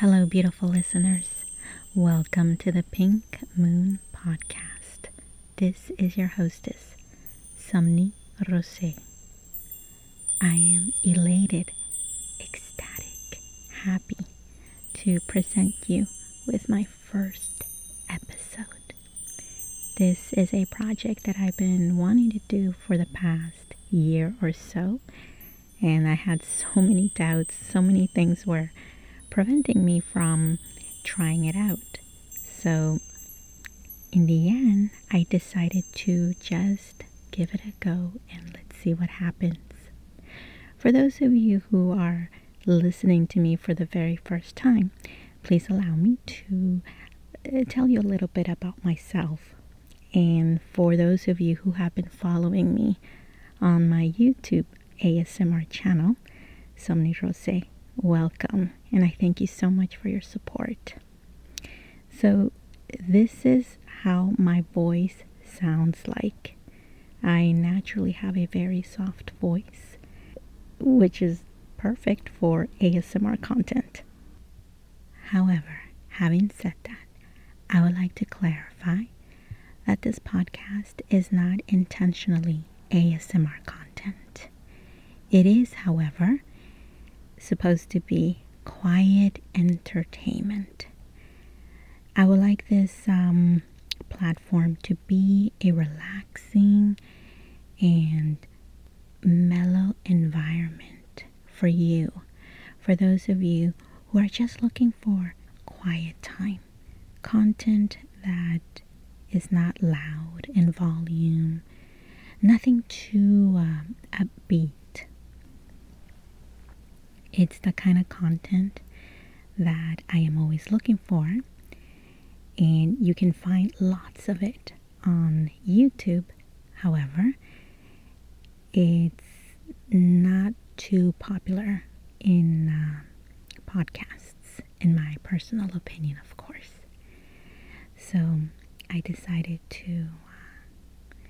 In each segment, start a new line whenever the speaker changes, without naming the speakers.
Hello, beautiful listeners. Welcome to the Pink Moon Podcast. This is your hostess, Somni Rosae. I am elated, ecstatic, happy to present you with my first episode. This is a project that I've been wanting to do for the past year or so, and I had so many doubts, so many things were preventing me from trying it out. So, in the end, I decided to just give it a go and let's see what happens. For those of you who are listening to me for the very first time, please allow me to uh, tell you a little bit about myself. And for those of you who have been following me on my YouTube ASMR channel, Somni Rosae, welcome. And I thank you so much for your support. So, this is how my voice sounds like. I naturally have a very soft voice, which is perfect for ASMR content. However, having said that, I would like to clarify that this podcast is not intentionally ASMR content. It is, however, supposed to be quiet entertainment. I would like this um, platform to be a relaxing and mellow environment for you, for those of you who are just looking for quiet time, content that is not loud in volume, nothing too um, upbeat. It's the kind of content that I am always looking for and you can find lots of it on YouTube. However, it's not too popular in uh, podcasts, in my personal opinion, of course. So I decided to uh,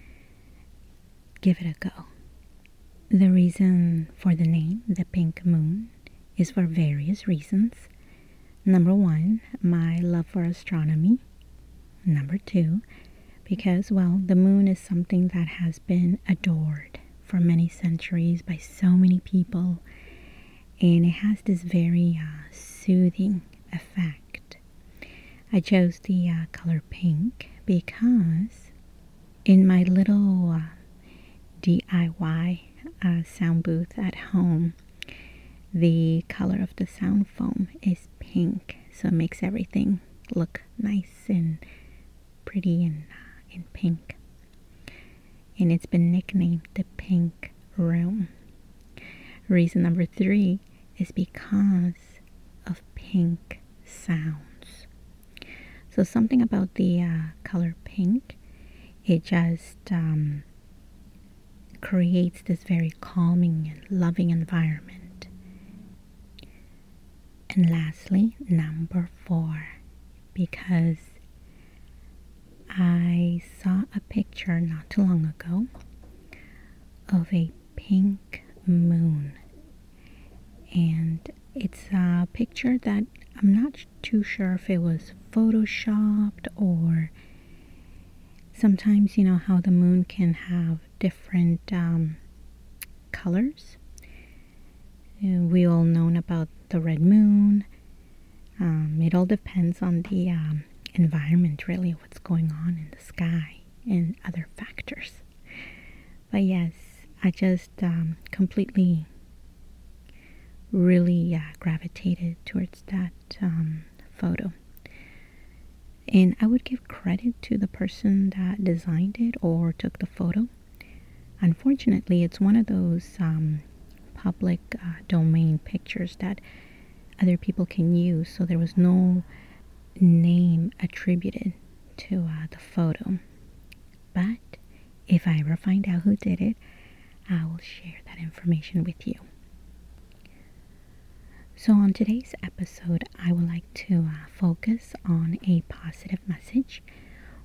give it a go. The reason for the name, the Pink Moon, is for various reasons. Number one, my love for astronomy. Number two, because, well, the moon is something that has been adored for many centuries by so many people, and it has this very uh, soothing effect. I chose the uh, color pink because in my little uh, DIY uh, sound booth at home, the color of the sound foam is pink, so it makes everything look nice and pretty and uh, in pink. And it's been nicknamed the Pink Room. Reason number three is because of pink sounds. So something about the uh, color pink, it just um, creates this very calming and loving environment. And lastly, number four, because I saw a picture not too long ago of a pink moon. And it's a picture that I'm not too sure if it was photoshopped or sometimes you know how the moon can have different um, colors. We all known about the red moon. Um, it all depends on the um, environment, really, what's going on in the sky and other factors. But yes, I just um, completely, really uh, gravitated towards that um, photo. And I would give credit to the person that designed it or took the photo. Unfortunately, it's one of those um, public uh, domain pictures that other people can use, so there was no name attributed to uh, the photo. But if I ever find out who did it, I will share that information with you. So, on today's episode, I would like to uh, focus on a positive message,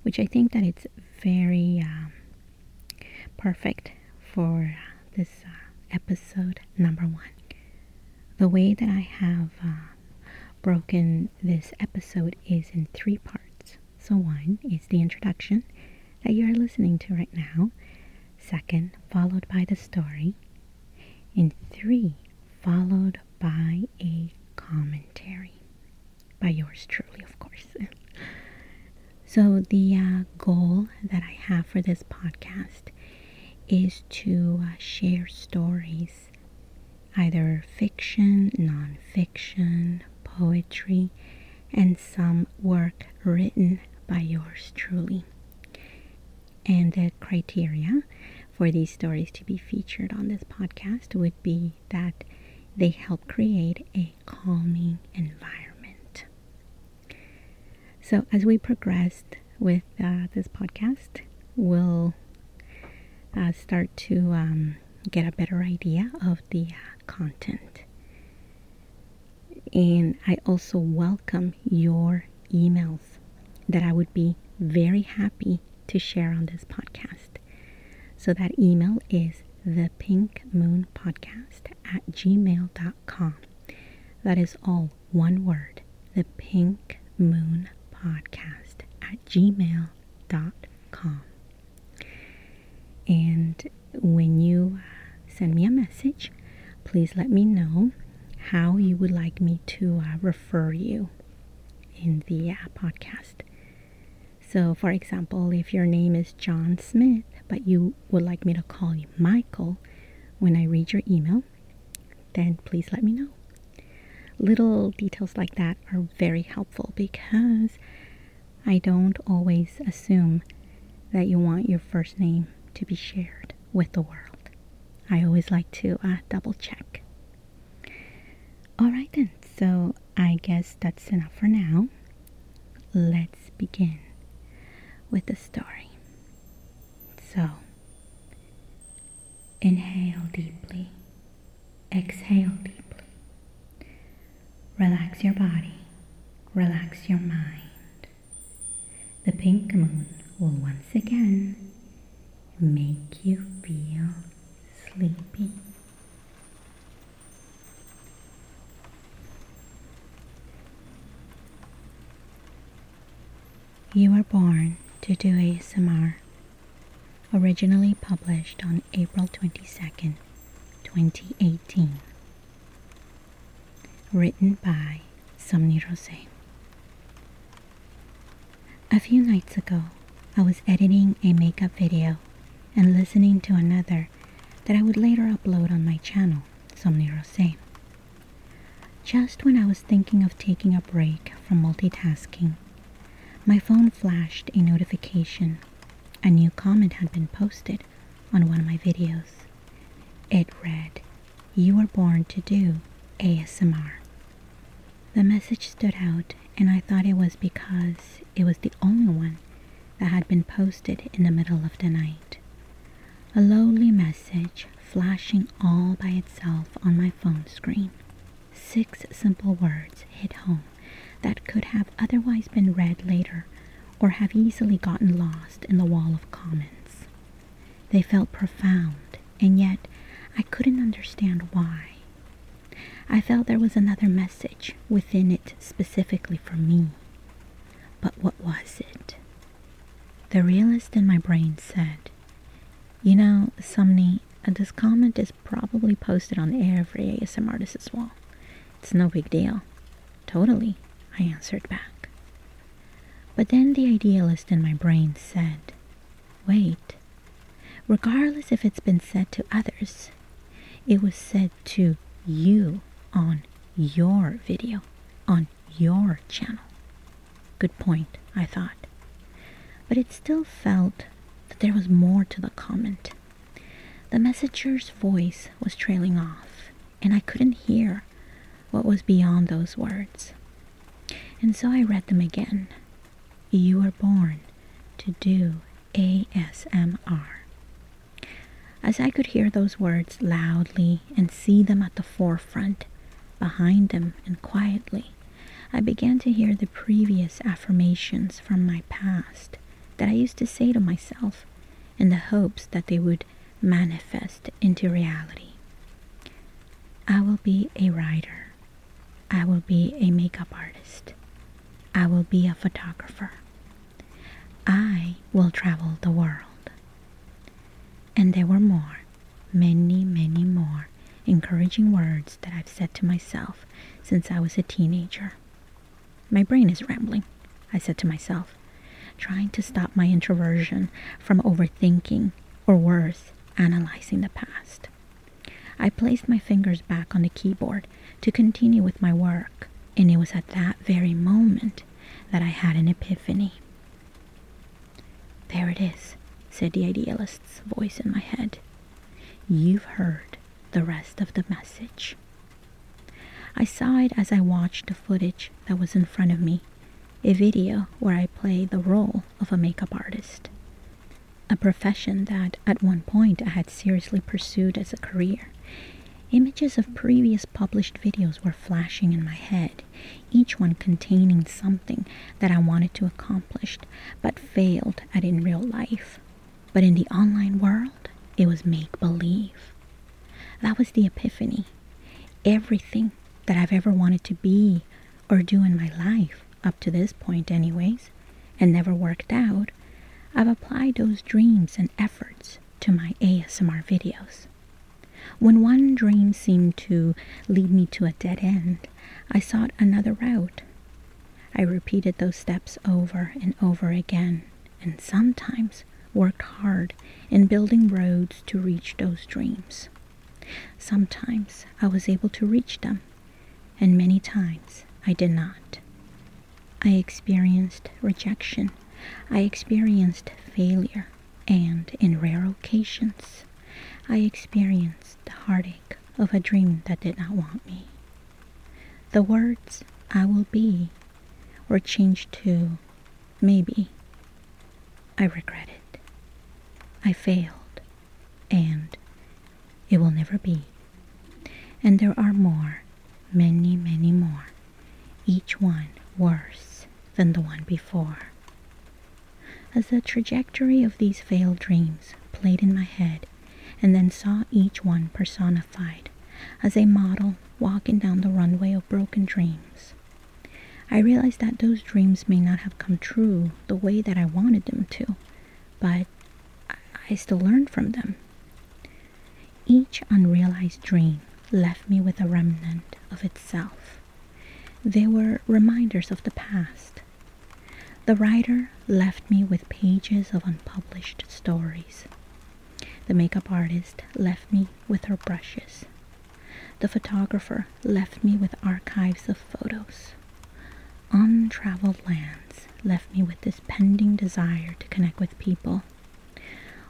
which I think that it's very uh, perfect for this uh, episode number one. The way that I have uh, broken this episode is in three parts. So, one is the introduction that you are listening to right now, second, followed by the story, and three, followed by a commentary by yours truly, of course. so, the uh, goal that I have for this podcast is to uh, share stories, either fiction, nonfiction, poetry, and some work written by yours truly. And the criteria for these stories to be featured on this podcast would be that they help create a calming environment. So, as we progressed with uh, this podcast, we'll uh, start to um, get a better idea of the uh, content. And I also welcome your emails that I would be very happy to share on this podcast. So that email is the pink moon podcast at gmail.com. That is all one word, the pink moon podcast at gmail.com. And when you send me a message, please let me know how you would like me to uh, refer you in the uh, podcast. So, for example, if your name is John Smith, but you would like me to call you Michael when I read your email, then please let me know. Little details like that are very helpful because I don't always assume that you want your first name to be shared with the world. I always like to uh, double check. Alright then, so I guess that's enough for now. Let's begin with the story. So, inhale deeply, exhale deeply. Relax your body, relax your mind. The pink moon will once again make you feel sleepy. You were born to do ASMR, originally published on April 22nd, 2018. Written by Somni Rosae. A few nights ago, I was editing a makeup video and listening to another that I would later upload on my channel, Somni Rosae. Just when I was thinking of taking a break from multitasking, my phone flashed a notification. A new comment had been posted on one of my videos. It read, You were born to do ASMR. The message stood out, and I thought it was because it was the only one that had been posted in the middle of the night. A lowly message flashing all by itself on my phone screen. Six simple words hit home that could have otherwise been read later or have easily gotten lost in the wall of comments. They felt profound, and yet I couldn't understand why. I felt there was another message within it specifically for me. But what was it? The realist in my brain said, you know, Somni, uh, this comment is probably posted on every ASMR artist's wall. It's no big deal. Totally, I answered back. But then the idealist in my brain said, wait, regardless if it's been said to others, it was said to you on your video, on your channel. Good point, I thought. But it still felt that there was more to the comment. The messenger's voice was trailing off, and I couldn't hear what was beyond those words. And so I read them again. You were born to do ASMR. As I could hear those words loudly and see them at the forefront, behind them, and quietly, I began to hear the previous affirmations from my past that I used to say to myself in the hopes that they would manifest into reality. I will be a writer. I will be a makeup artist. I will be a photographer. I will travel the world. And there were more, many, many more encouraging words that I've said to myself since I was a teenager. My brain is rambling, I said to myself, trying to stop my introversion from overthinking or worse, analyzing the past. I placed my fingers back on the keyboard to continue with my work, and it was at that very moment that I had an epiphany. There it is, said the idealist's voice in my head. You've heard the rest of the message. I sighed as I watched the footage that was in front of me, a video where I play the role of a makeup artist, a profession that at one point I had seriously pursued as a career. Images of previous published videos were flashing in my head, each one containing something that I wanted to accomplish but failed at in real life. But in the online world, it was make believe. That was the epiphany. Everything that I've ever wanted to be or do in my life, up to this point, anyways, and never worked out, I've applied those dreams and efforts to my ASMR videos. When one dream seemed to lead me to a dead end, I sought another route. I repeated those steps over and over again, and sometimes worked hard in building roads to reach those dreams. Sometimes I was able to reach them, and many times I did not. I experienced rejection, I experienced failure, and in rare occasions, I experienced the heartache of a dream that did not want me. The words I will be were changed to maybe. I regret it. I failed, and it will never be. And there are more, many, many more, each one worse than the one before. As the trajectory of these failed dreams played in my head, and then saw each one personified as a model walking down the runway of broken dreams, I realized that those dreams may not have come true the way that I wanted them to, but I still learned from them each unrealized dream left me with a remnant of itself. They were reminders of the past. The writer left me with pages of unpublished stories. The makeup artist left me with her brushes. The photographer left me with archives of photos. Untraveled lands left me with this pending desire to connect with people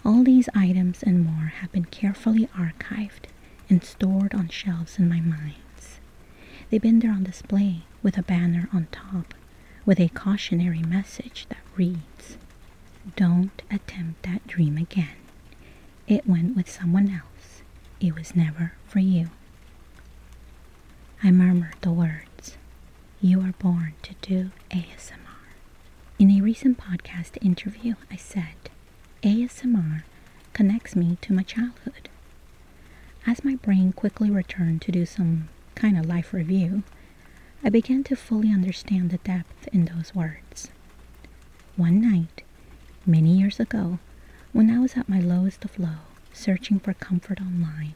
all these items and more have been carefully archived and stored on shelves in my minds. They've been there on display with a banner on top with a cautionary message that reads, Don't attempt that dream again. It went with someone else. It was never for you. I murmured the words, You are born to do ASMR. In a recent podcast interview, I said, ASMR connects me to my childhood. As my brain quickly returned to do some kind of life review, I began to fully understand the depth in those words. One night, many years ago, when I was at my lowest of low, searching for comfort online,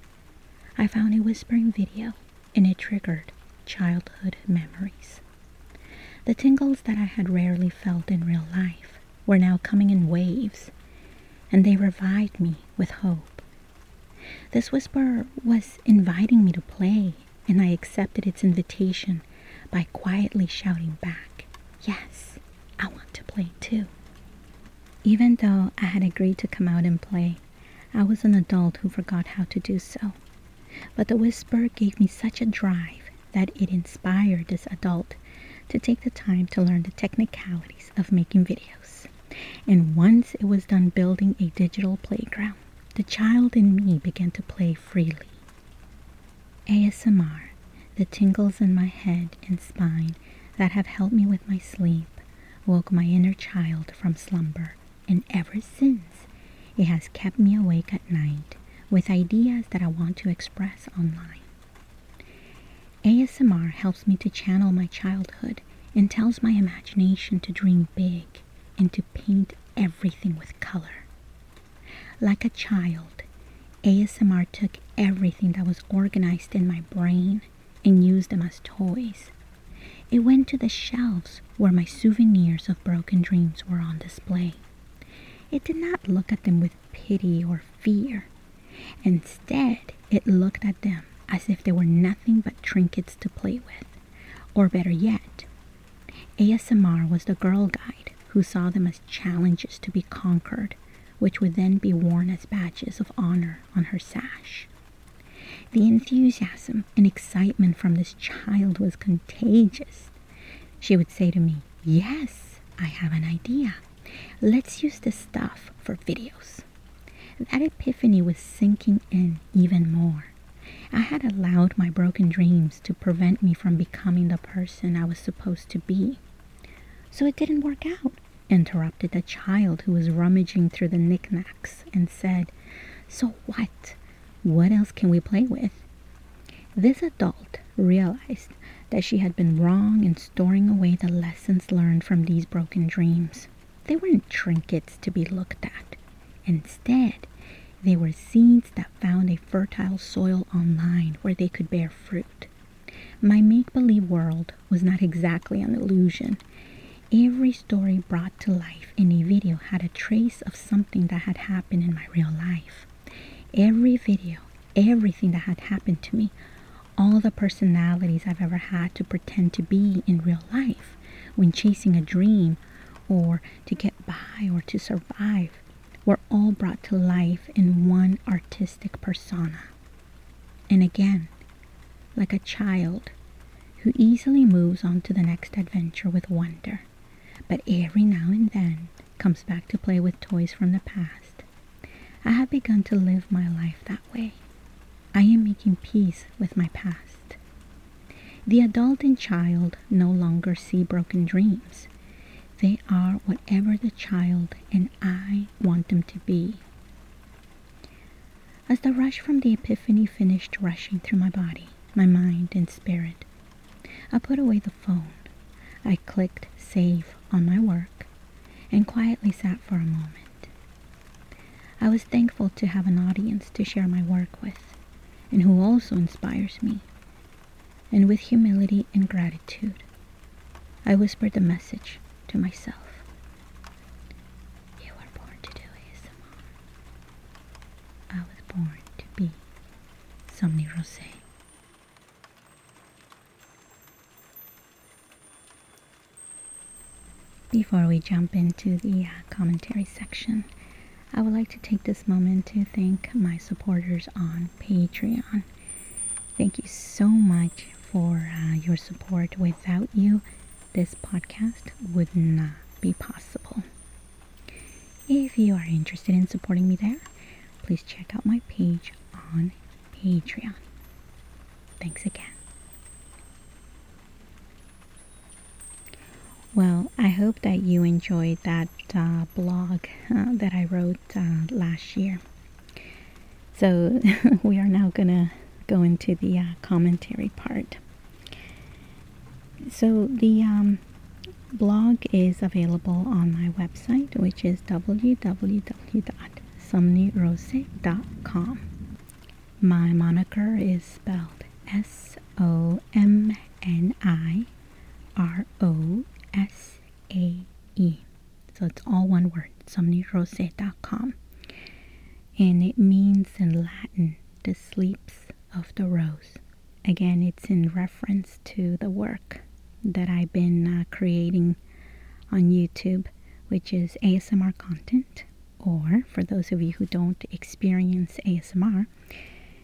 I found a whispering video and it triggered childhood memories. The tingles that I had rarely felt in real life were now coming in waves and they revived me with hope. This whisper was inviting me to play, and I accepted its invitation by quietly shouting back, Yes, I want to play too. Even though I had agreed to come out and play, I was an adult who forgot how to do so. But the whisper gave me such a drive that it inspired this adult to take the time to learn the technicalities of making videos. And once it was done building a digital playground, the child in me began to play freely. ASMR, the tingles in my head and spine that have helped me with my sleep, woke my inner child from slumber, and ever since it has kept me awake at night with ideas that I want to express online. ASMR helps me to channel my childhood and tells my imagination to dream big and to paint everything with color. Like a child, ASMR took everything that was organized in my brain and used them as toys. It went to the shelves where my souvenirs of broken dreams were on display. It did not look at them with pity or fear. Instead, it looked at them as if they were nothing but trinkets to play with. Or better yet, ASMR was the girl guide who saw them as challenges to be conquered, which would then be worn as badges of honor on her sash. The enthusiasm and excitement from this child was contagious. She would say to me, Yes, I have an idea. Let's use this stuff for videos. That epiphany was sinking in even more. I had allowed my broken dreams to prevent me from becoming the person I was supposed to be. So it didn't work out, interrupted the child who was rummaging through the knickknacks and said, So what? What else can we play with? This adult realized that she had been wrong in storing away the lessons learned from these broken dreams. They weren't trinkets to be looked at. Instead, they were seeds that found a fertile soil online where they could bear fruit. My make believe world was not exactly an illusion. Every story brought to life in a video had a trace of something that had happened in my real life. Every video, everything that had happened to me, all the personalities I've ever had to pretend to be in real life when chasing a dream or to get by or to survive were all brought to life in one artistic persona. And again, like a child who easily moves on to the next adventure with wonder, but every now and then comes back to play with toys from the past. I have begun to live my life that way. I am making peace with my past. The adult and child no longer see broken dreams. They are whatever the child and I want them to be. As the rush from the epiphany finished rushing through my body, my mind, and spirit, I put away the phone. I clicked save on my work and quietly sat for a moment. I was thankful to have an audience to share my work with and who also inspires me. And with humility and gratitude, I whispered the message to myself. You born to do. I was born to be Somni Rosae. Before we jump into the uh, commentary section, I would like to take this moment to thank my supporters on Patreon. Thank you so much for uh, your support. Without you, this podcast would not be possible. If you are interested in supporting me there, please check out my page on Patreon. Thanks again. Well, I hope that you enjoyed that uh, blog uh, that I wrote uh, last year. So, we are now going to go into the uh, commentary part. So the um, blog is available on my website, which is www.somnirosae.com. My moniker is spelled S O M N I R O S A E. So it's all one word, somnirosae.com. And it means in Latin the sleeps of the rose. Again, it's in reference to the work that I've been uh, creating on YouTube, which is ASMR content, or for those of you who don't experience ASMR,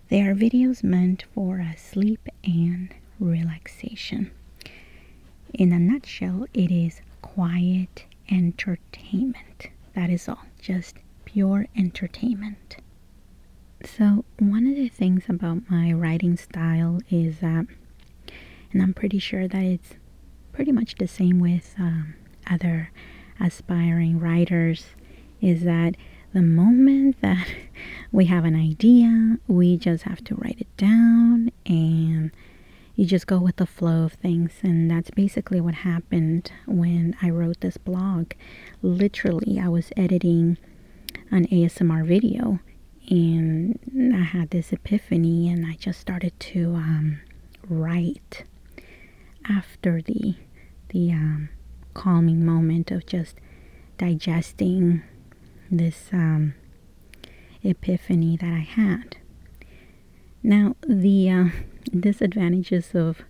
they are videos meant for uh, sleep and relaxation. In a nutshell, it is quiet entertainment. That is all, just pure entertainment. So, one of the things about my writing style is that, and I'm pretty sure that it's pretty much the same with um, other aspiring writers is that the moment that we have an idea, we just have to write it down and you just go with the flow of things. And that's basically what happened when I wrote this blog. Literally, I was editing an ASMR video and I had this epiphany and I just started to um, write after the the um, calming moment of just digesting this um, epiphany that I had. Now, the uh, disadvantages of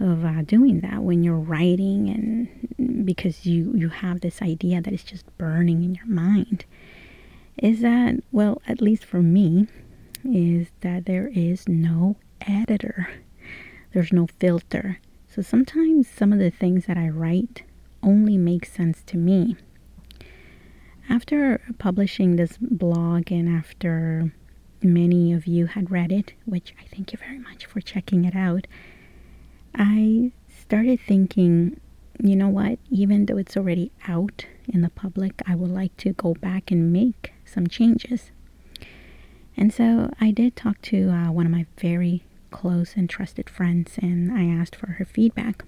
of uh, doing that when you're writing and because you you have this idea that it's just burning in your mind is that well at least for me is that there is no editor. There's no filter. So sometimes some of the things that i write only make sense to me. After publishing this blog and after many of you had read it, which I thank you very much for checking it out, I started thinking, you know what, even though it's already out in the public, I would like to go back and make some changes. And so I did talk to uh, one of my very close and trusted friends, and I asked for her feedback.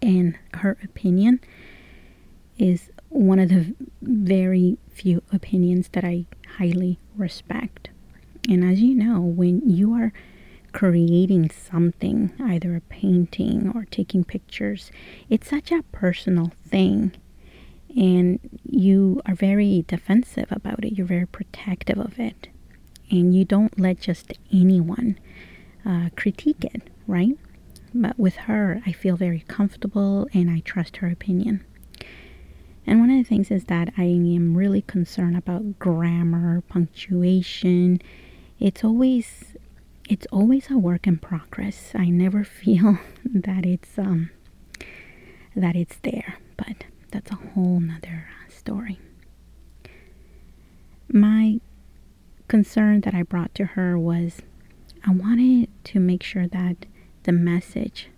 And her opinion is one of the very few opinions that I highly respect. And as you know, when you are creating something, either a painting or taking pictures, it's such a personal thing. And you are very defensive about it, you're very protective of it. And you don't let just anyone uh, critique it, right? But with her, I feel very comfortable and I trust her opinion. And one of the things is that I am really concerned about grammar, punctuation, it's always it's always a work in progress. I never feel that it's um that it's there, but that's a whole nother story. My concern that I brought to her was I wanted to make sure that the message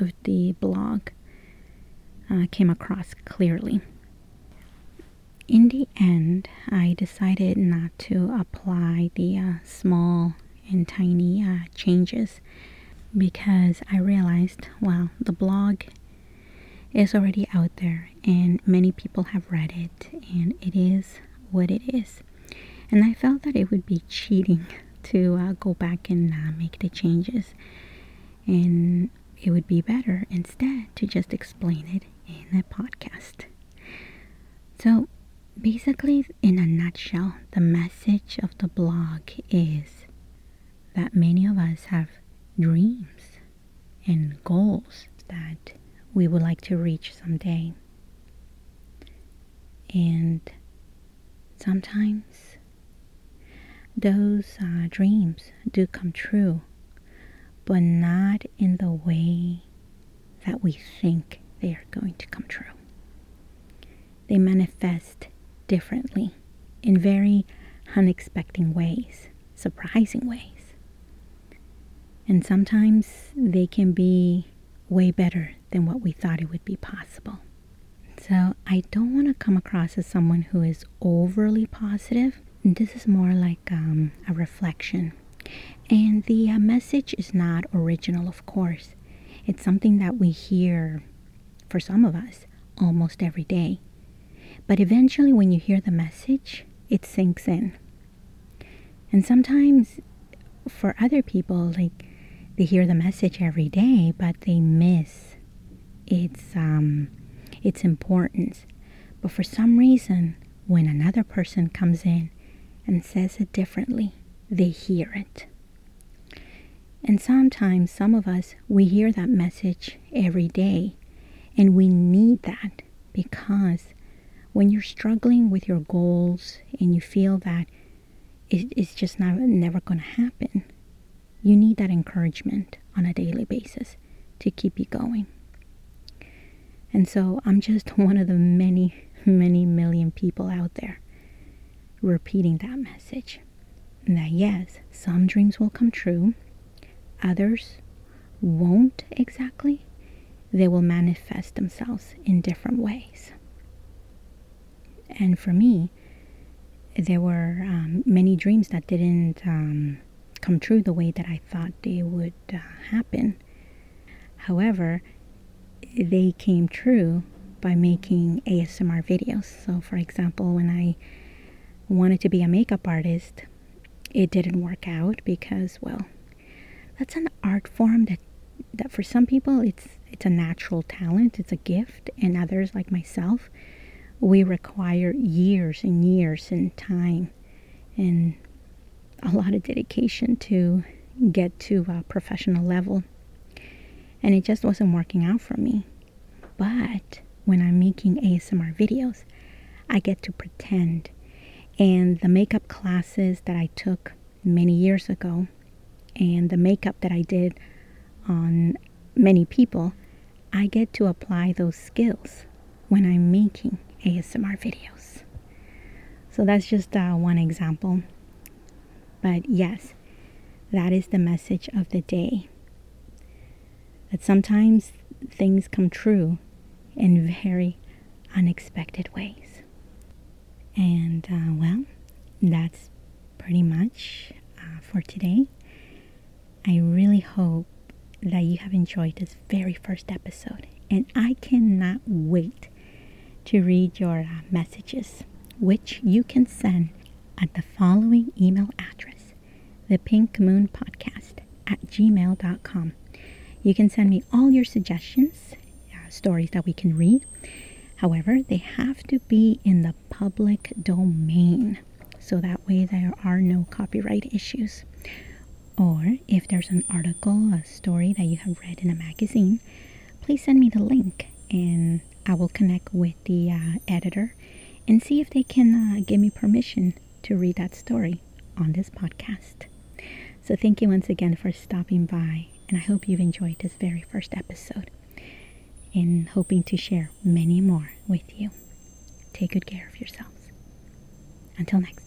of the blog uh, came across clearly in the end, I decided not to apply the uh, small and tiny uh, changes because I realized, well, the blog is already out there and many people have read it and it is what it is. And I felt that it would be cheating to uh, go back and make the changes. And it would be better instead to just explain it in a podcast. So basically, in a nutshell, the message of the blog is that many of us have dreams and goals that we would like to reach someday. And sometimes those uh, dreams do come true, but not in the way that we think they are going to come true. They manifest differently in very unexpected ways, surprising ways. And sometimes they can be way better than what we thought it would be possible. So I don't want to come across as someone who is overly positive. This is more like um, a reflection. And the uh, message is not original, of course. It's something that we hear, for some of us, almost every day. But eventually, when you hear the message, it sinks in. And sometimes, for other people, like they hear the message every day, but they miss its um, its importance. But for some reason, when another person comes in and says it differently, they hear it. And sometimes, some of us, we hear that message every day, and we need that because when you're struggling with your goals and you feel that it's just not never going to happen, you need that encouragement on a daily basis to keep you going. And so I'm just one of the many, many million people out there repeating that message. That yes, some dreams will come true, others won't exactly. They will manifest themselves in different ways. And for me, there were um, many dreams that didn't um, come true the way that I thought they would uh, happen. However, they came true by making ASMR videos. So, for example, when I wanted to be a makeup artist, it didn't work out because, well, that's an art form that that for some people it's it's a natural talent, it's a gift, and others like myself, we require years and years and time and a lot of dedication to get to a professional level. And it just wasn't working out for me. But when I'm making ASMR videos, I get to pretend. And the makeup classes that I took many years ago and the makeup that I did on many people, I get to apply those skills when I'm making ASMR videos. So that's just uh, one example. But yes, that is the message of the day. That sometimes things come true in very unexpected ways. And uh, well, that's pretty much uh, for today. I really hope that you have enjoyed this very first episode, and I cannot wait to read your uh, messages, which you can send at the following email address the pink moon podcast at gmail.com. You can send me all your suggestions, uh, stories that we can read. However, they have to be in the public domain so that way there are no copyright issues. Or if there's an article, a story that you have read in a magazine, please send me the link and I will connect with the uh, editor and see if they can uh, give me permission to read that story on this podcast. So, thank you once again for stopping by, and I hope you've enjoyed this very first episode and hoping to share many more with you. Take good care of yourselves. Until next